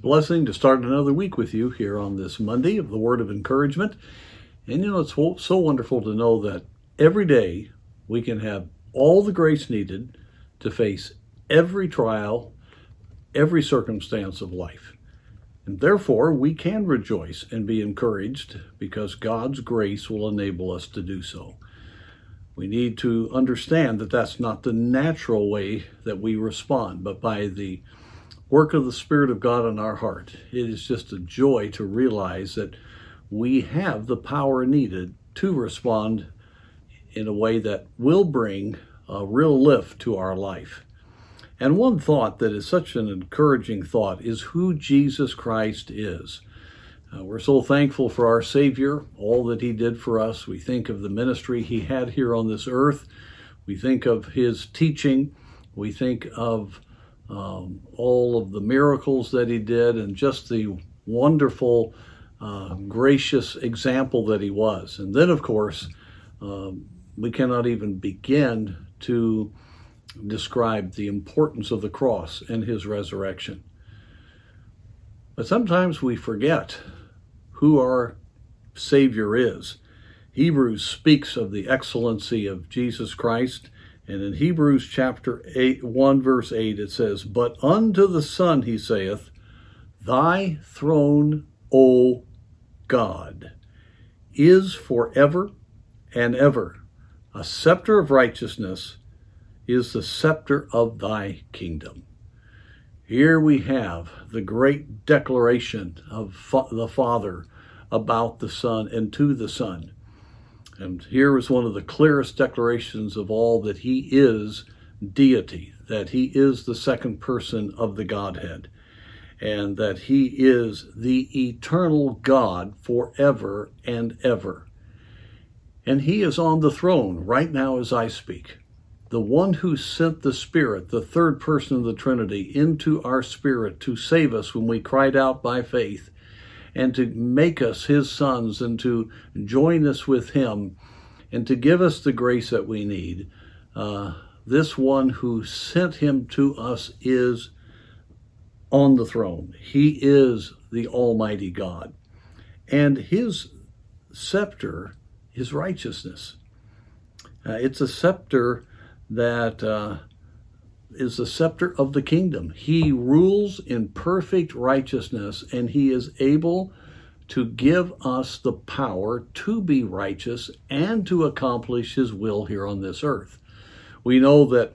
a blessing to start another week with you here on this Monday of the Word of Encouragement. And you know, it's so wonderful to know that every day we can have all the grace needed to face every trial, every circumstance of life. And therefore, we can rejoice and be encouraged because God's grace will enable us to do so. We need to understand that that's not the natural way that we respond, but by the work of the Spirit of God in our heart. It is just a joy to realize that we have the power needed to respond in a way that will bring a real lift to our life. And one thought that is such an encouraging thought is who Jesus Christ is. Uh, we're so thankful for our Savior, all that He did for us. We think of the ministry He had here on this earth. We think of His teaching. We think of um, all of the miracles that He did and just the wonderful, uh, gracious example that He was. And then, of course, um, we cannot even begin to describe the importance of the cross and His resurrection. But sometimes we forget who our Savior is. Hebrews speaks of the excellency of Jesus Christ, and in Hebrews chapter 8, 1 verse 8 it says, But unto the Son he saith, Thy throne, O God, is forever and ever. A scepter of righteousness is the scepter of thy kingdom. Here we have the great declaration of fa- the Father about the Son and to the Son. And here is one of the clearest declarations of all that He is deity, that He is the second person of the Godhead, and that He is the eternal God forever and ever. And He is on the throne right now as I speak the one who sent the Spirit, the third person of the Trinity, into our spirit to save us when we cried out by faith, and to make us his sons, and to join us with him, and to give us the grace that we need. Uh, this one who sent him to us is on the throne. He is the Almighty God. And his scepter is righteousness. Uh, it's a scepter that uh, is the scepter of the kingdom. He rules in perfect righteousness, and he is able to give us the power to be righteous and to accomplish his will here on this earth. We know that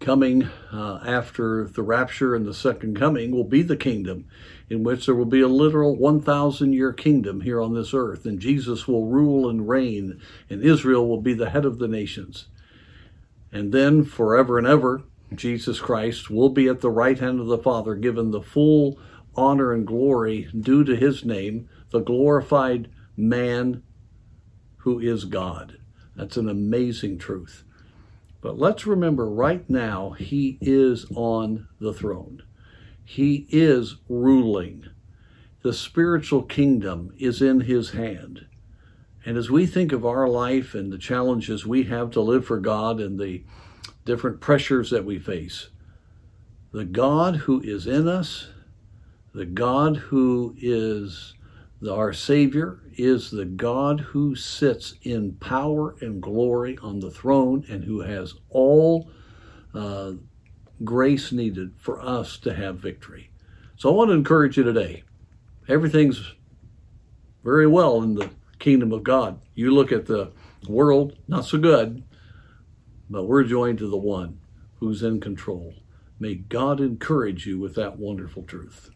coming uh, after the rapture and the second coming will be the kingdom, in which there will be a literal 1,000 year kingdom here on this earth, and Jesus will rule and reign, and Israel will be the head of the nations. And then forever and ever, Jesus Christ will be at the right hand of the Father, given the full honor and glory due to his name, the glorified man who is God. That's an amazing truth. But let's remember right now, he is on the throne. He is ruling. The spiritual kingdom is in his hand. And as we think of our life and the challenges we have to live for God and the different pressures that we face, the God who is in us, the God who is our Savior, is the God who sits in power and glory on the throne and who has all uh, grace needed for us to have victory. So I want to encourage you today. Everything's very well in the kingdom of God. You look at the world, not so good, but we're joined to the one who's in control. May God encourage you with that wonderful truth.